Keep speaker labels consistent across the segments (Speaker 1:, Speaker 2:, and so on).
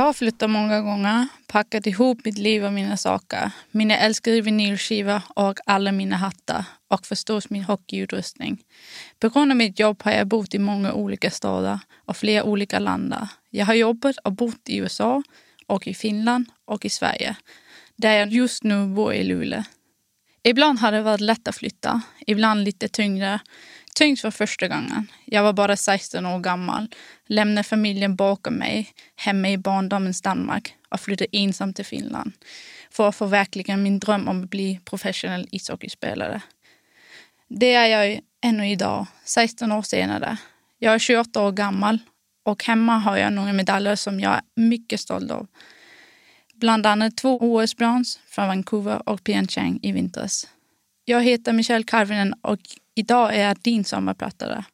Speaker 1: Jag har flyttat många gånger, packat ihop mitt liv och mina saker. Mina älskade vinylskivor och alla mina hattar och förstås min hockeyutrustning. På grund av mitt jobb har jag bott i många olika städer och flera olika länder. Jag har jobbat och bott i USA och i Finland och i Sverige, där jag just nu bor i Luleå. Ibland har det varit lätt att flytta, ibland lite tyngre. Tyngst var första gången. Jag var bara 16 år gammal, lämnade familjen bakom mig hemma i barndomens Danmark och flyttade ensam till Finland för att förverkliga min dröm om att bli professionell ishockeyspelare. Det är jag ännu idag, 16 år senare. Jag är 28 år gammal och hemma har jag några medaljer som jag är mycket stolt av. Bland annat två OS-brons från Vancouver och Pyeongchang i vintras. Jag heter Michelle Karvinen och idag är jag din sommarpratare.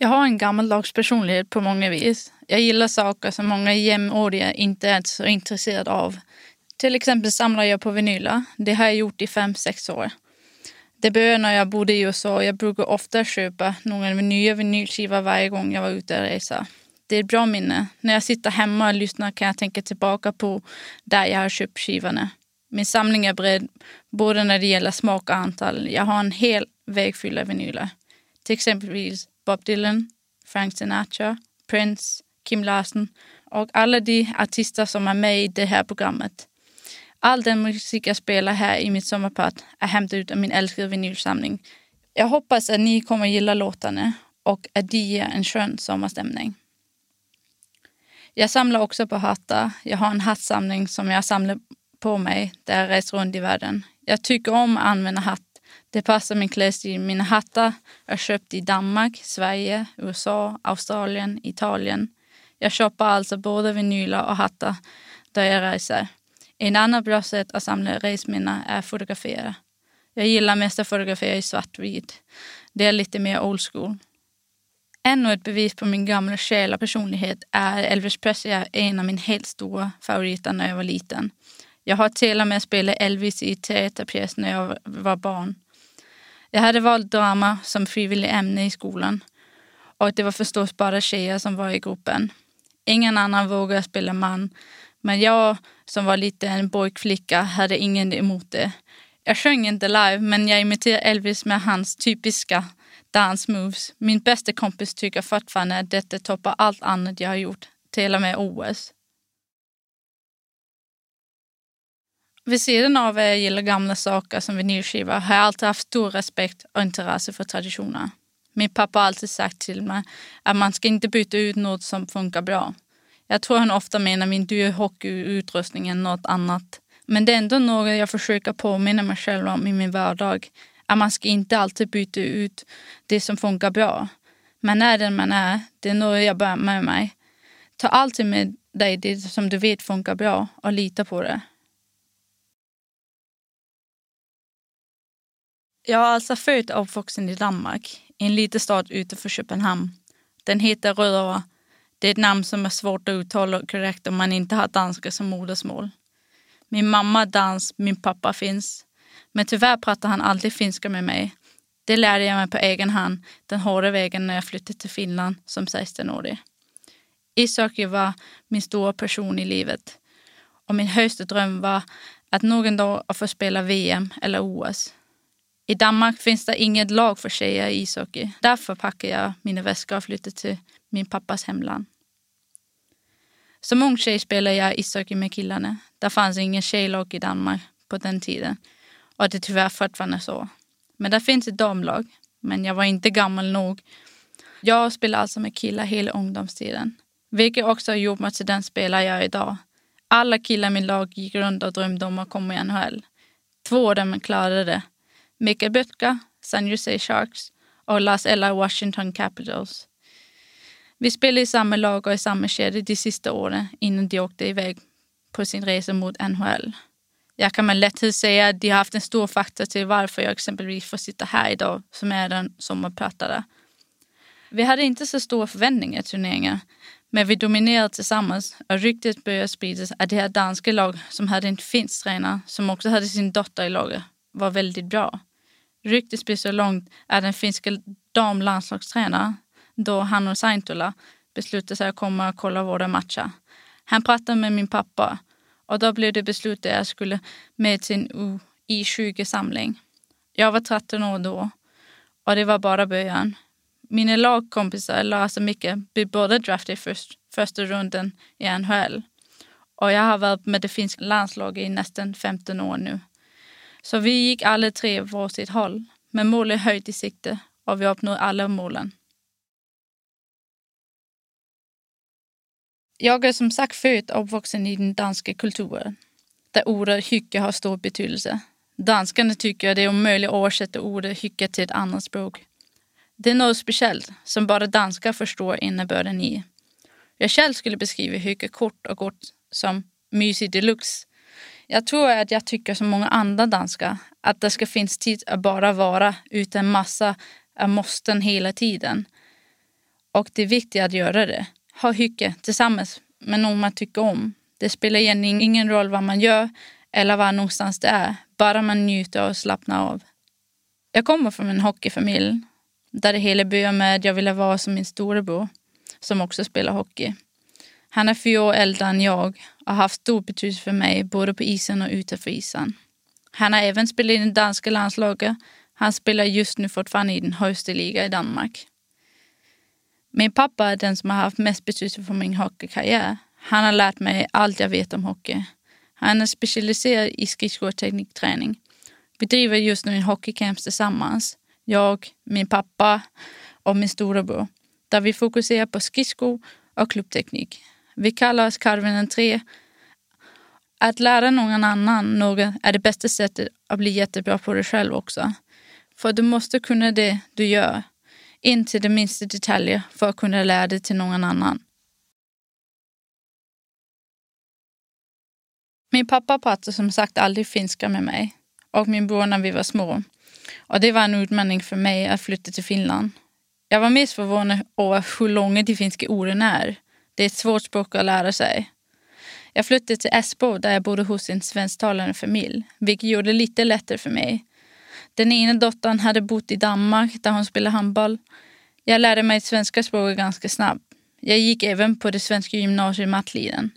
Speaker 1: Jag har en gammaldags personlighet på många vis. Jag gillar saker som många jämnåriga inte är så intresserade av. Till exempel samlar jag på vinyler. Det har jag gjort i fem sex år. Det började när jag bodde i USA. Jag brukar ofta köpa några nya vinylskivor varje gång jag var ute och resa. Det är ett bra minne. När jag sitter hemma och lyssnar kan jag tänka tillbaka på där jag har köpt skivorna. Min samling är bred, både när det gäller smak och antal. Jag har en hel väg fylld av vinyler. Till exempelvis Bob Dylan, Frank Sinatra, Prince, Kim Larsen och alla de artister som är med i det här programmet. All den musik jag spelar här i mitt sommarprat är hämtad ut av min älskade vinylsamling. Jag hoppas att ni kommer gilla låtarna och att de ger en skön sommarstämning. Jag samlar också på hattar. Jag har en hattsamling som jag samlar på mig där jag reser runt i världen. Jag tycker om att använda hatt. Det passar min klädstil. Mina hattar är köpt i Danmark, Sverige, USA, Australien, Italien. Jag köper alltså både vinyler och hattar där jag reser. En annan bra sätt att samla resminnen är att fotografera. Jag gillar mest att fotografera i svartvit. Det är lite mer old school. Ännu ett bevis på min gamla själ personlighet är Elvis Presley en av mina helt stora favoriter när jag var liten. Jag har till och med spelat Elvis i teaterpjäs när jag var barn. Jag hade valt drama som frivillig ämne i skolan och det var förstås bara tjejer som var i gruppen. Ingen annan vågade spela man, men jag som var lite en pojkflicka hade ingen emot det. Jag sjöng inte live, men jag imiterade Elvis med hans typiska dance moves. Min bästa kompis tycker fortfarande att detta toppar allt annat jag har gjort, till och med OS. Vid sidan av att jag gillar gamla saker som vinylskivor har jag alltid haft stor respekt och intresse för traditioner. Min pappa har alltid sagt till mig att man ska inte byta ut något som funkar bra. Jag tror han ofta menar min dyra hockeyutrustning än något annat. Men det är ändå något jag försöker påminna mig själv om i min vardag. Att man ska inte alltid byta ut det som funkar bra. Man är den man är. Det är något jag bär med mig. Ta alltid med dig det som du vet funkar bra och lita på det. Jag är alltså född och uppvuxen i Danmark, i en liten stad utanför Köpenhamn. Den heter Rødovre. Det är ett namn som är svårt att uttala korrekt om man inte har danska som modersmål. Min mamma är dansk, min pappa finns. Men tyvärr pratar han aldrig finska med mig. Det lärde jag mig på egen hand den hårda vägen när jag flyttade till Finland som 16-årig. Ishockey var min stora passion i livet och min högsta dröm var att någon dag få spela VM eller OS. I Danmark finns det inget lag för tjejer i ishockey. Därför packade jag mina väskor och flyttade till min pappas hemland. Som ung tjej spelade jag ishockey med killarna. Det fanns ingen tjejlag i Danmark på den tiden och det är tyvärr fortfarande så. Men det finns ett damlag, men jag var inte gammal nog. Jag spelade alltså med killar hela ungdomstiden, vilket också har gjort mig till den spelare jag är idag. Alla killar i min lag gick runt och drömde om att komma i NHL. Två av dem klarade det Mikael Butka, San Jose Sharks och Las Ella Washington Capitals. Vi spelade i samma lag och i samma kedja de sista åren innan de åkte iväg på sin resa mot NHL. Jag kan med lätthet säga att de har haft en stor faktor till varför jag exempelvis får sitta här idag som är den sommarpratare. Vi hade inte så stora förväntningar i turneringen, men vi dominerade tillsammans och ryktet började spridas att det här danska lag som hade en finsk tränare som också hade sin dotter i laget var väldigt bra. Ryktet blir så långt att den finska damlandslagstränaren, då Hannu Saintula, beslutade sig att komma och kolla våra matcher. Han pratade med min pappa och då blev det beslutat att jag skulle med till en U20-samling. Jag var 13 år då och det var bara början. Mina lagkompisar, Lars och Micke, blev båda draftade först, första runden i NHL. Och jag har varit med det finska landslaget i nästan 15 år nu. Så vi gick alla tre varsitt håll, med målet höjt i sikte och vi uppnådde alla målen. Jag är som sagt född och uppvuxen i den danska kulturen, där ordet hygge har stor betydelse. Danskarna tycker att det är omöjligt att översätta ordet hygge till ett annat språk. Det är något speciellt som bara danskar förstår innebörden i. Jag själv skulle beskriva hygge kort och gott som mysig deluxe. Jag tror att jag tycker som många andra danskar att det ska finnas tid att bara vara utan massa av måsten hela tiden. Och det är viktigt att göra det. Ha hygge tillsammans med någon man tycker om. Det spelar egentligen ingen roll vad man gör eller var någonstans det är, bara man njuter och slappnar av. Jag kommer från en hockeyfamilj där det hela började med att jag ville vara som min storebror som också spelar hockey. Han är fyra år äldre än jag och har haft stor betydelse för mig både på isen och utanför isen. Han har även spelat i det danska landslaget. Han spelar just nu fortfarande i den högsta ligan i Danmark. Min pappa är den som har haft mest betydelse för min hockeykarriär. Han har lärt mig allt jag vet om hockey. Han är specialiserad i skridskoteknikträning. Vi driver just nu en hockeycamp tillsammans. Jag, min pappa och min storebror. Där vi fokuserar på skridsko och klubbteknik. Vi kallar oss Karvinen 3. Att lära någon annan något är det bästa sättet att bli jättebra på det själv också. För du måste kunna det du gör, in till de minsta detaljer för att kunna lära det till någon annan. Min pappa pratade som sagt aldrig finska med mig och min bror när vi var små. Och det var en utmaning för mig att flytta till Finland. Jag var mest förvånad över hur långa de finska orden är. Det är ett svårt språk att lära sig. Jag flyttade till Esbo där jag bodde hos en svensktalande familj, vilket gjorde det lite lättare för mig. Den ena dottern hade bott i Danmark där hon spelade handboll. Jag lärde mig svenska språket ganska snabbt. Jag gick även på det svenska gymnasiet Mattliden.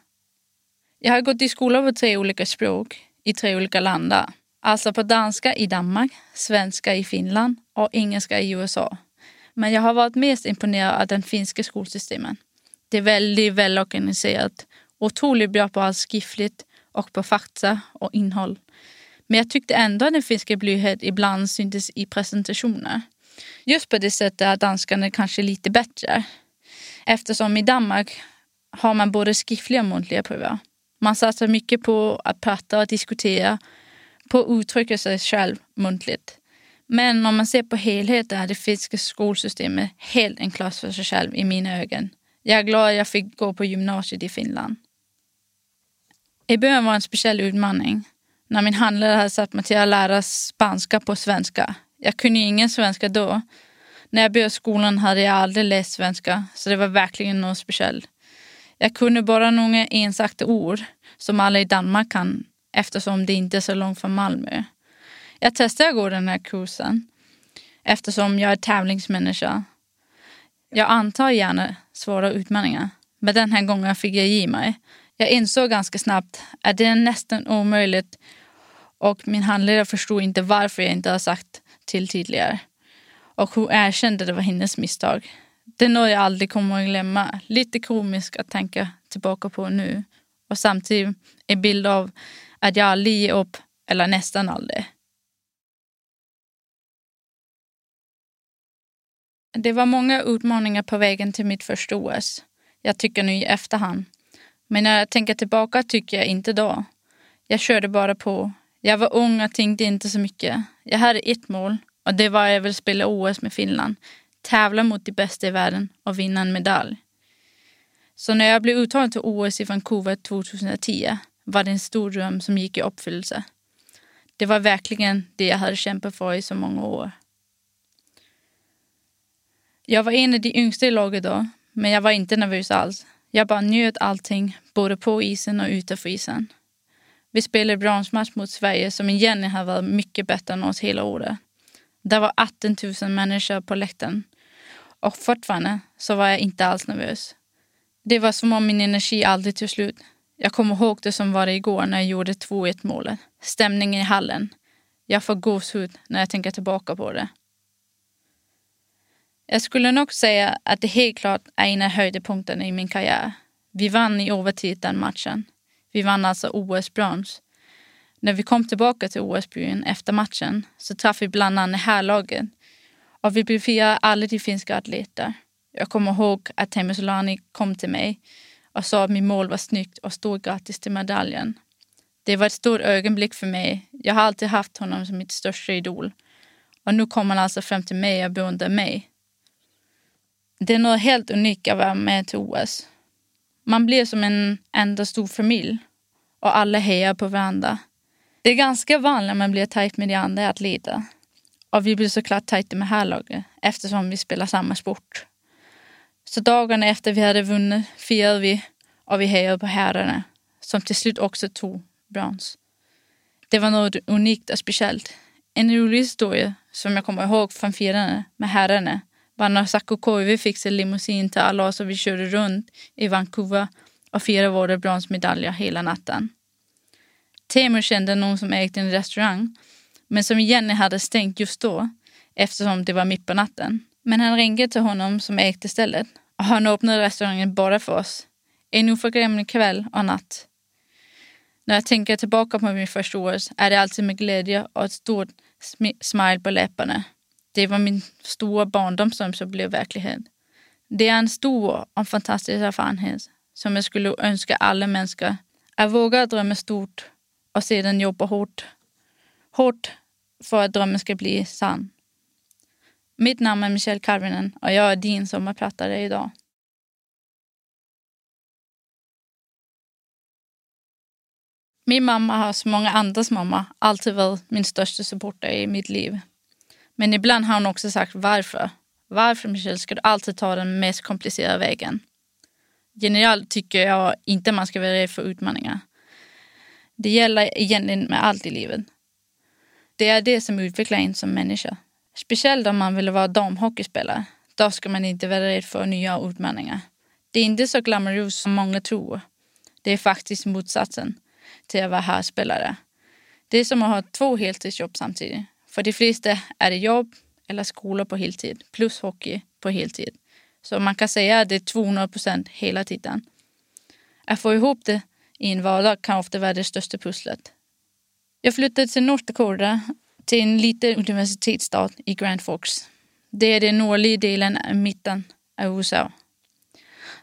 Speaker 1: Jag har gått i skola på tre olika språk i tre olika länder. Alltså på danska i Danmark, svenska i Finland och engelska i USA. Men jag har varit mest imponerad av den finska skolsystemet. Det är väldigt välorganiserat, otroligt bra på allt skriftligt och på fakta och innehåll. Men jag tyckte ändå att den finska blygheten ibland syntes i presentationer. Just på det sättet är danskarna kanske lite bättre. Eftersom i Danmark har man både skriftliga och muntliga prover. Man satsar mycket på att prata och diskutera, på att uttrycka sig själv muntligt. Men om man ser på helheten är det finska skolsystemet helt en klass för sig själv i mina ögon. Jag är glad att jag fick gå på gymnasiet i Finland. I början var en speciell utmaning när min handlare hade satt mig till att lära spanska på svenska. Jag kunde ingen svenska då. När jag började skolan hade jag aldrig läst svenska så det var verkligen något speciellt. Jag kunde bara några ensakta ord som alla i Danmark kan eftersom det inte är så långt från Malmö. Jag testade att gå den här kursen eftersom jag är tävlingsmänniska. Jag antar gärna svåra utmaningar, men den här gången fick jag ge mig. Jag insåg ganska snabbt att det är nästan omöjligt och min handledare förstod inte varför jag inte har sagt till tidigare. Och hon erkände att det var hennes misstag. Det är något jag aldrig kommer att glömma. Lite komiskt att tänka tillbaka på nu. Och samtidigt en bild av att jag aldrig ger upp, eller nästan aldrig. Det var många utmaningar på vägen till mitt första OS. Jag tycker nu i efterhand. Men när jag tänker tillbaka tycker jag inte då. Jag körde bara på. Jag var ung och tänkte inte så mycket. Jag hade ett mål och det var att jag ville spela OS med Finland, tävla mot de bästa i världen och vinna en medalj. Så när jag blev uttagen till OS i Vancouver 2010 var det en stor dröm som gick i uppfyllelse. Det var verkligen det jag hade kämpat för i så många år. Jag var en av de yngsta i laget då, men jag var inte nervös alls. Jag bara njöt allting, både på isen och utanför isen. Vi spelade bronsmatch mot Sverige som igen har varit mycket bättre än oss hela året. Det var 18 000 människor på läktaren. Och fortfarande så var jag inte alls nervös. Det var som om min energi aldrig tog slut. Jag kommer ihåg det som var det igår när jag gjorde 2-1 målet. Stämningen i hallen. Jag får gåshud när jag tänker tillbaka på det. Jag skulle nog säga att det helt klart är en av höjdpunkterna i min karriär. Vi vann i övertid den matchen. Vi vann alltså OS-brons. När vi kom tillbaka till OS-byn efter matchen så träffade vi bland annat härlaget och vi befriade alla de finska atleter. Jag kommer ihåg att Teemu Solani kom till mig och sa att mitt mål var snyggt och stort grattis till medaljen. Det var ett stort ögonblick för mig. Jag har alltid haft honom som mitt största idol. Och nu kom han alltså fram till mig och beundrar mig. Det är något helt unikt att vara med till OS. Man blir som en enda stor familj och alla hejar på varandra. Det är ganska vanligt att man blir tajt med de andra atleterna. Och vi blir såklart tajta med herrlaget eftersom vi spelar samma sport. Så dagarna efter vi hade vunnit firade vi och vi hejade på herrarna som till slut också tog brons. Det var något unikt och speciellt. En rolig historia som jag kommer ihåg från firandet med herrarna var när Koivu fixade limousin till alla oss och vi körde runt i Vancouver och firade våra bronsmedaljer hela natten. Teemu kände någon som ägde en restaurang men som Jenny hade stängt just då eftersom det var mitt på natten. Men han ringde till honom som ägde stället och han öppnade restaurangen bara för oss. En oförglömlig kväll och natt. När jag tänker tillbaka på min första år är det alltid med glädje och ett stort smile på läpparna. Det var min stora barndom som blev verklighet. Det är en stor och fantastisk erfarenhet som jag skulle önska alla människor. Att våga drömma stort och sedan jobba hårt. Hårt för att drömmen ska bli sann. Mitt namn är Michelle Karvinen och jag är din sommarpratare idag. Min mamma har som många andras mamma alltid varit min största supporter i mitt liv. Men ibland har hon också sagt varför. Varför Michelle ska du alltid ta den mest komplicerade vägen? Generellt tycker jag inte man ska vara rädd för utmaningar. Det gäller egentligen med allt i livet. Det är det som utvecklar en som människa. Speciellt om man vill vara damhockeyspelare. Då ska man inte vara rädd för nya utmaningar. Det är inte så glamoröst som många tror. Det är faktiskt motsatsen till att vara herrspelare. Det är som att ha två heltidsjobb samtidigt. För de flesta är det jobb eller skola på heltid plus hockey på heltid. Så man kan säga att det är 200 procent hela tiden. Att få ihop det i en vardag kan ofta vara det största pusslet. Jag flyttade till Nordkorea, till en liten universitetsstad i Grand Forks. Det är den nordliga delen av mitten av USA.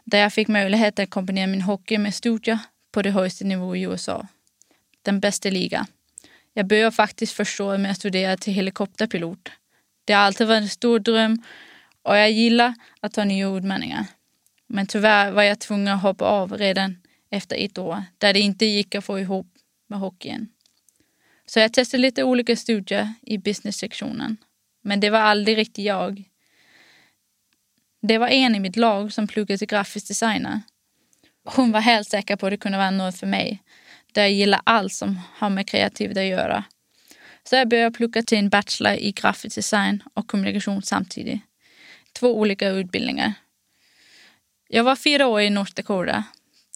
Speaker 1: Där jag fick möjlighet att kombinera min hockey med studier på det högsta nivå i USA. Den bästa ligan. Jag började faktiskt förstå med att studera till helikopterpilot. Det har alltid varit en stor dröm och jag gillar att ta nya utmaningar. Men tyvärr var jag tvungen att hoppa av redan efter ett år där det inte gick att få ihop med hockeyn. Så jag testade lite olika studier i business-sektionen. Men det var aldrig riktigt jag. Det var en i mitt lag som pluggade till grafisk designer. Hon var helt säker på att det kunde vara något för mig. Där jag gillar allt som har med kreativitet att göra. Så jag började plugga till en bachelor i grafisk design och kommunikation samtidigt. Två olika utbildningar. Jag var fyra år i North Dakota.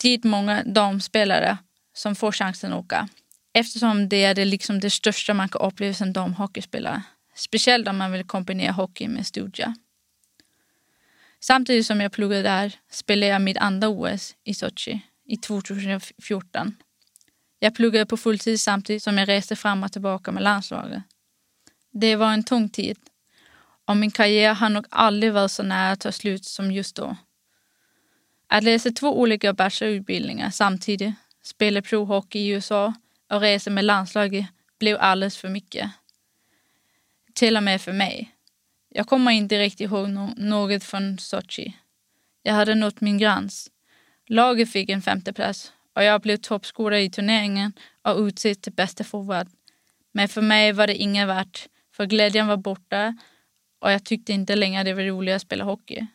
Speaker 1: Dit många damspelare som får chansen att åka. Eftersom det är det, liksom det största man kan uppleva som damhockeyspelare. Speciellt om man vill kombinera hockey med studier. Samtidigt som jag pluggade där spelade jag mitt andra OS i Sochi i 2014. Jag pluggade på fulltid samtidigt som jag reste fram och tillbaka med landslaget. Det var en tung tid och min karriär har nog aldrig varit så nära att ta slut som just då. Att läsa två olika bachelorutbildningar samtidigt, spela provhockey i USA och resa med landslaget blev alldeles för mycket. Till och med för mig. Jag kommer inte riktigt ihåg no något från Sochi. Jag hade nått min gräns. Laget fick en femteplats och jag blev toppskola i turneringen och utsedd till bästa forward. Men för mig var det inget värt, för glädjen var borta och jag tyckte inte längre det var roligt att spela hockey.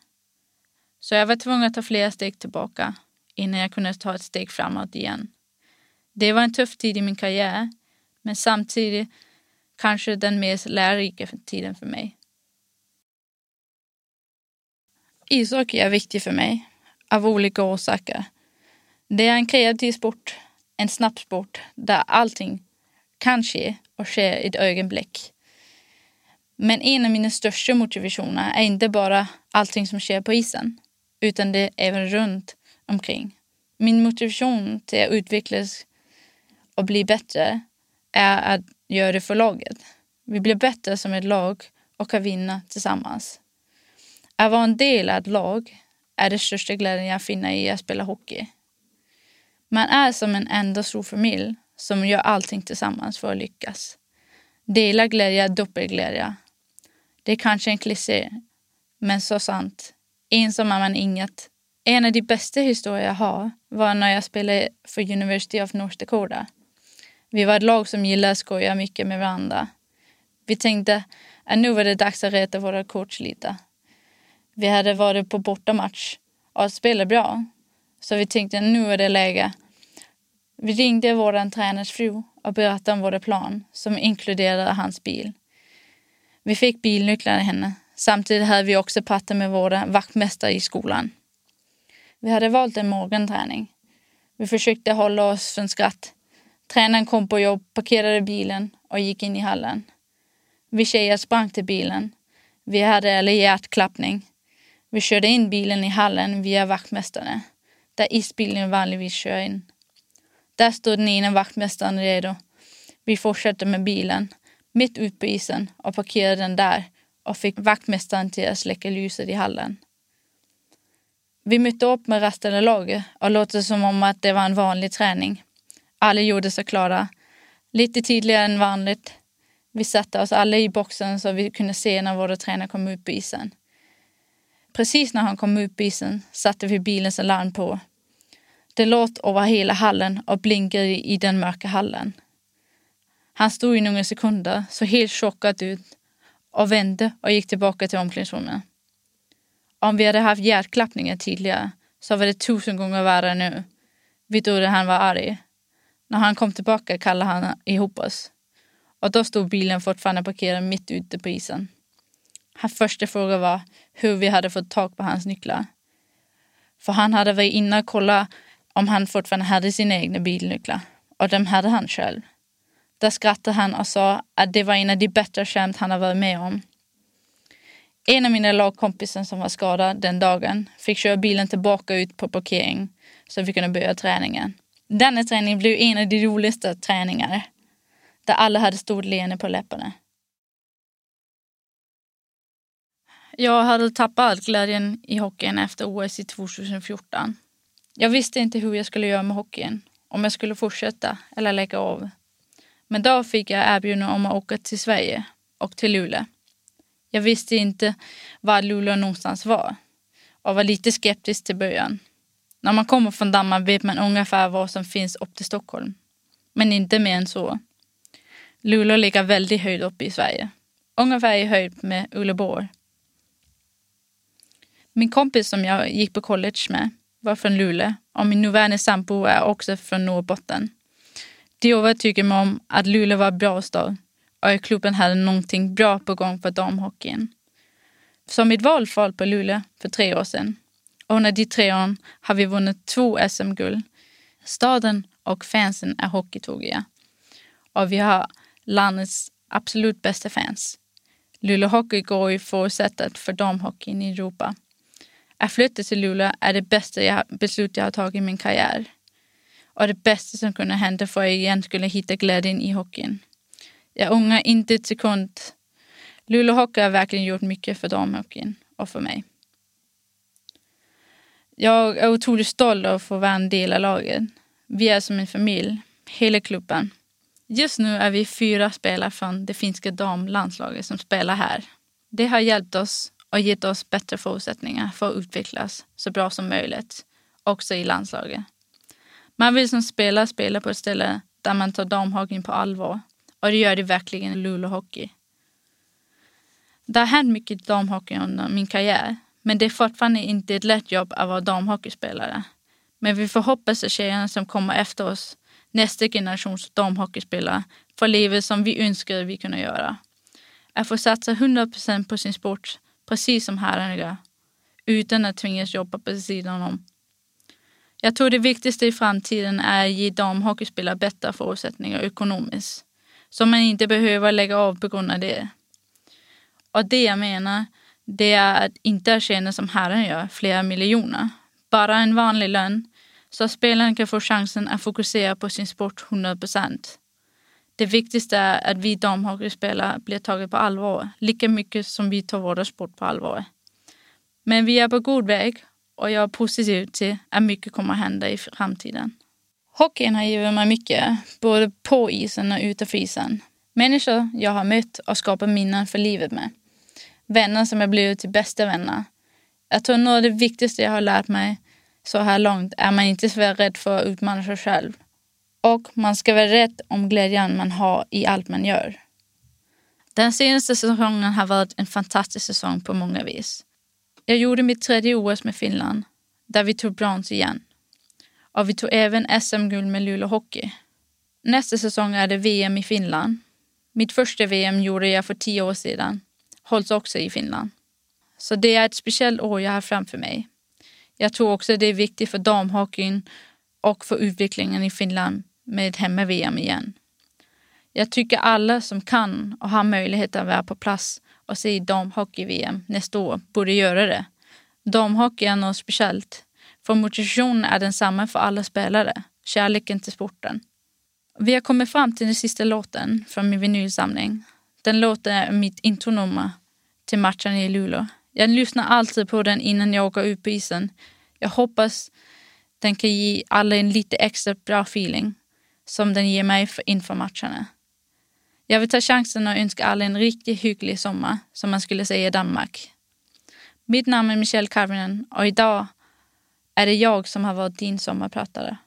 Speaker 1: Så jag var tvungen att ta flera steg tillbaka innan jag kunde ta ett steg framåt igen. Det var en tuff tid i min karriär, men samtidigt kanske den mest lärorika tiden för mig. Ishockey är viktigt för mig av olika orsaker. Det är en kreativ sport, en snabb sport där allting kan ske och sker i ett ögonblick. Men en av mina största motivationer är inte bara allting som sker på isen, utan det är även runt omkring. Min motivation till att utvecklas och bli bättre är att göra det för laget. Vi blir bättre som ett lag och kan vinna tillsammans. Att vara en del av ett lag är det största glädjen jag finner i att spela hockey. Man är som en enda stor familj som gör allting tillsammans för att lyckas. Dela glädje är dubbelglädje. Det är kanske en kliché, men så sant. Ensam är man inget. En av de bästa historier jag har var när jag spelade för University of North Dakota. Vi var ett lag som gillade att skoja mycket med varandra. Vi tänkte att nu var det dags att reta våra coach lite. Vi hade varit på bortamatch och spelat bra. Så vi tänkte att nu är det läge. Vi ringde vår tränars fru och berättade om vår plan som inkluderade hans bil. Vi fick bilnycklarna av henne. Samtidigt hade vi också pratat med våra vaktmästare i skolan. Vi hade valt en morgonträning. Vi försökte hålla oss från skratt. Tränaren kom på jobb, parkerade bilen och gick in i hallen. Vi tjejer sprang till bilen. Vi hade hjärtklappning. Vi körde in bilen i hallen via vaktmästaren, där isbilen vanligtvis kör in. Där stod den ena vaktmästaren redo. Vi fortsatte med bilen, mitt ut på isen och parkerade den där och fick vaktmästaren till att släcka ljuset i hallen. Vi mötte upp med resten av laget och låter som om att det var en vanlig träning. Alla gjorde sig klara. Lite tidigare än vanligt. Vi satte oss alla i boxen så vi kunde se när våra tränare kom ut på isen. Precis när han kom ut på isen satte vi bilens alarm på. Det låt över hela hallen och blinkade i den mörka hallen. Han stod i några sekunder, så helt chockad ut och vände och gick tillbaka till omklädningsrummet. Om vi hade haft hjärtklappningar tidigare så var det tusen gånger värre nu. Vi trodde han var arg. När han kom tillbaka kallade han ihop oss. Och då stod bilen fortfarande parkerad mitt ute på isen. Hans första fråga var hur vi hade fått tag på hans nycklar. För han hade varit inne och kollat om han fortfarande hade sina egna bilnycklar. Och de hade han själv. Där skrattade han och sa att det var en av de bättre skämt han har varit med om. En av mina lagkompisar som var skadad den dagen fick köra bilen tillbaka ut på parkering så vi kunde börja träningen. Denna träning blev en av de roligaste träningarna där alla hade stort leende på läpparna. Jag hade tappat glädjen i hockeyn efter OS i 2014. Jag visste inte hur jag skulle göra med hockeyn, om jag skulle fortsätta eller lägga av. Men då fick jag erbjudande om att åka till Sverige och till Luleå. Jag visste inte var Luleå någonstans var och var lite skeptisk till början. När man kommer från Danmark vet man ungefär vad som finns upp till Stockholm. Men inte mer än så. Luleå ligger väldigt högt upp i Sverige. Ungefär i höjd med Uleåborg. Min kompis som jag gick på college med var från Luleå och min nuvarande sambo är också från Norrbotten. De övertygade mig om att Luleå var en bra stad och att klubben hade någonting bra på gång för damhockeyn. Så mitt val föll på Luleå för tre år sedan. Och under de tre åren har vi vunnit två SM-guld. Staden och fansen är hockeytokiga. Och vi har landets absolut bästa fans. Luleå Hockey går i förutsättet för damhockeyn i Europa. Att flytta till Luleå är det bästa jag, beslut jag har tagit i min karriär. Och det bästa som kunde hända för att jag igen skulle hitta glädjen i hockeyn. Jag ångrar inte ett sekund. Luleå Hockey har verkligen gjort mycket för damhockeyn och för mig. Jag är otroligt stolt över att få vara en del av laget. Vi är som en familj, hela klubben. Just nu är vi fyra spelare från det finska damlandslaget som spelar här. Det har hjälpt oss och gett oss bättre förutsättningar för att utvecklas så bra som möjligt, också i landslaget. Man vill som spelare spela på ett ställe där man tar damhockeyn på allvar och det gör det verkligen i Luleå Hockey. Det har hänt mycket damhockey under min karriär men det är fortfarande inte ett lätt jobb att vara damhockeyspelare. Men vi får hoppas att tjejerna som kommer efter oss, nästa generations damhockeyspelare, får livet som vi önskar vi kunde göra. Att få satsa 100% på sin sport, precis som herrarna gör, utan att tvingas jobba på sidan om Jag tror det viktigaste i framtiden är att ge damhockeyspelare bättre förutsättningar ekonomiskt. Så man inte behöver lägga av på grund av det. Och det jag menar, det är att inte tjäna som herren gör, flera miljoner. Bara en vanlig lön, så att spelaren kan få chansen att fokusera på sin sport 100 procent. Det viktigaste är att vi damhockeyspelare blir tagna på allvar, lika mycket som vi tar vår sport på allvar. Men vi är på god väg och jag är positiv till att mycket kommer att hända i framtiden. Hockeyn har givit mig mycket, både på isen och utanför isen. Människor jag har mött och skapat minnen för livet med. Vänner som jag blivit till bästa vänner. Jag tror något av det viktigaste jag har lärt mig så här långt är att man inte ska vara rädd för att utmana sig själv. Och man ska vara rädd om glädjen man har i allt man gör. Den senaste säsongen har varit en fantastisk säsong på många vis. Jag gjorde mitt tredje OS med Finland, där vi tog brons igen. Och vi tog även SM-guld med Luleå Hockey. Nästa säsong är det VM i Finland. Mitt första VM gjorde jag för tio år sedan. Hålls också i Finland. Så det är ett speciellt år jag har framför mig. Jag tror också det är viktigt för damhockeyn och för utvecklingen i Finland med ett hemma-VM igen. Jag tycker alla som kan och har möjlighet att vara på plats och se damhockey-VM nästa år borde göra det. Damhockey är något speciellt. För motivationen är densamma för alla spelare. Kärleken till sporten. Vi har kommit fram till den sista låten från min vinylsamling. Den låten är mitt intronummer till matchen i Luleå. Jag lyssnar alltid på den innan jag åker ut på isen. Jag hoppas den kan ge alla en lite extra bra feeling som den ger mig inför matcherna. Jag vill ta chansen och önska alla en riktigt hygglig sommar, som man skulle säga i Danmark. Mitt namn är Michelle Karvinen och idag är det jag som har varit din sommarpratare.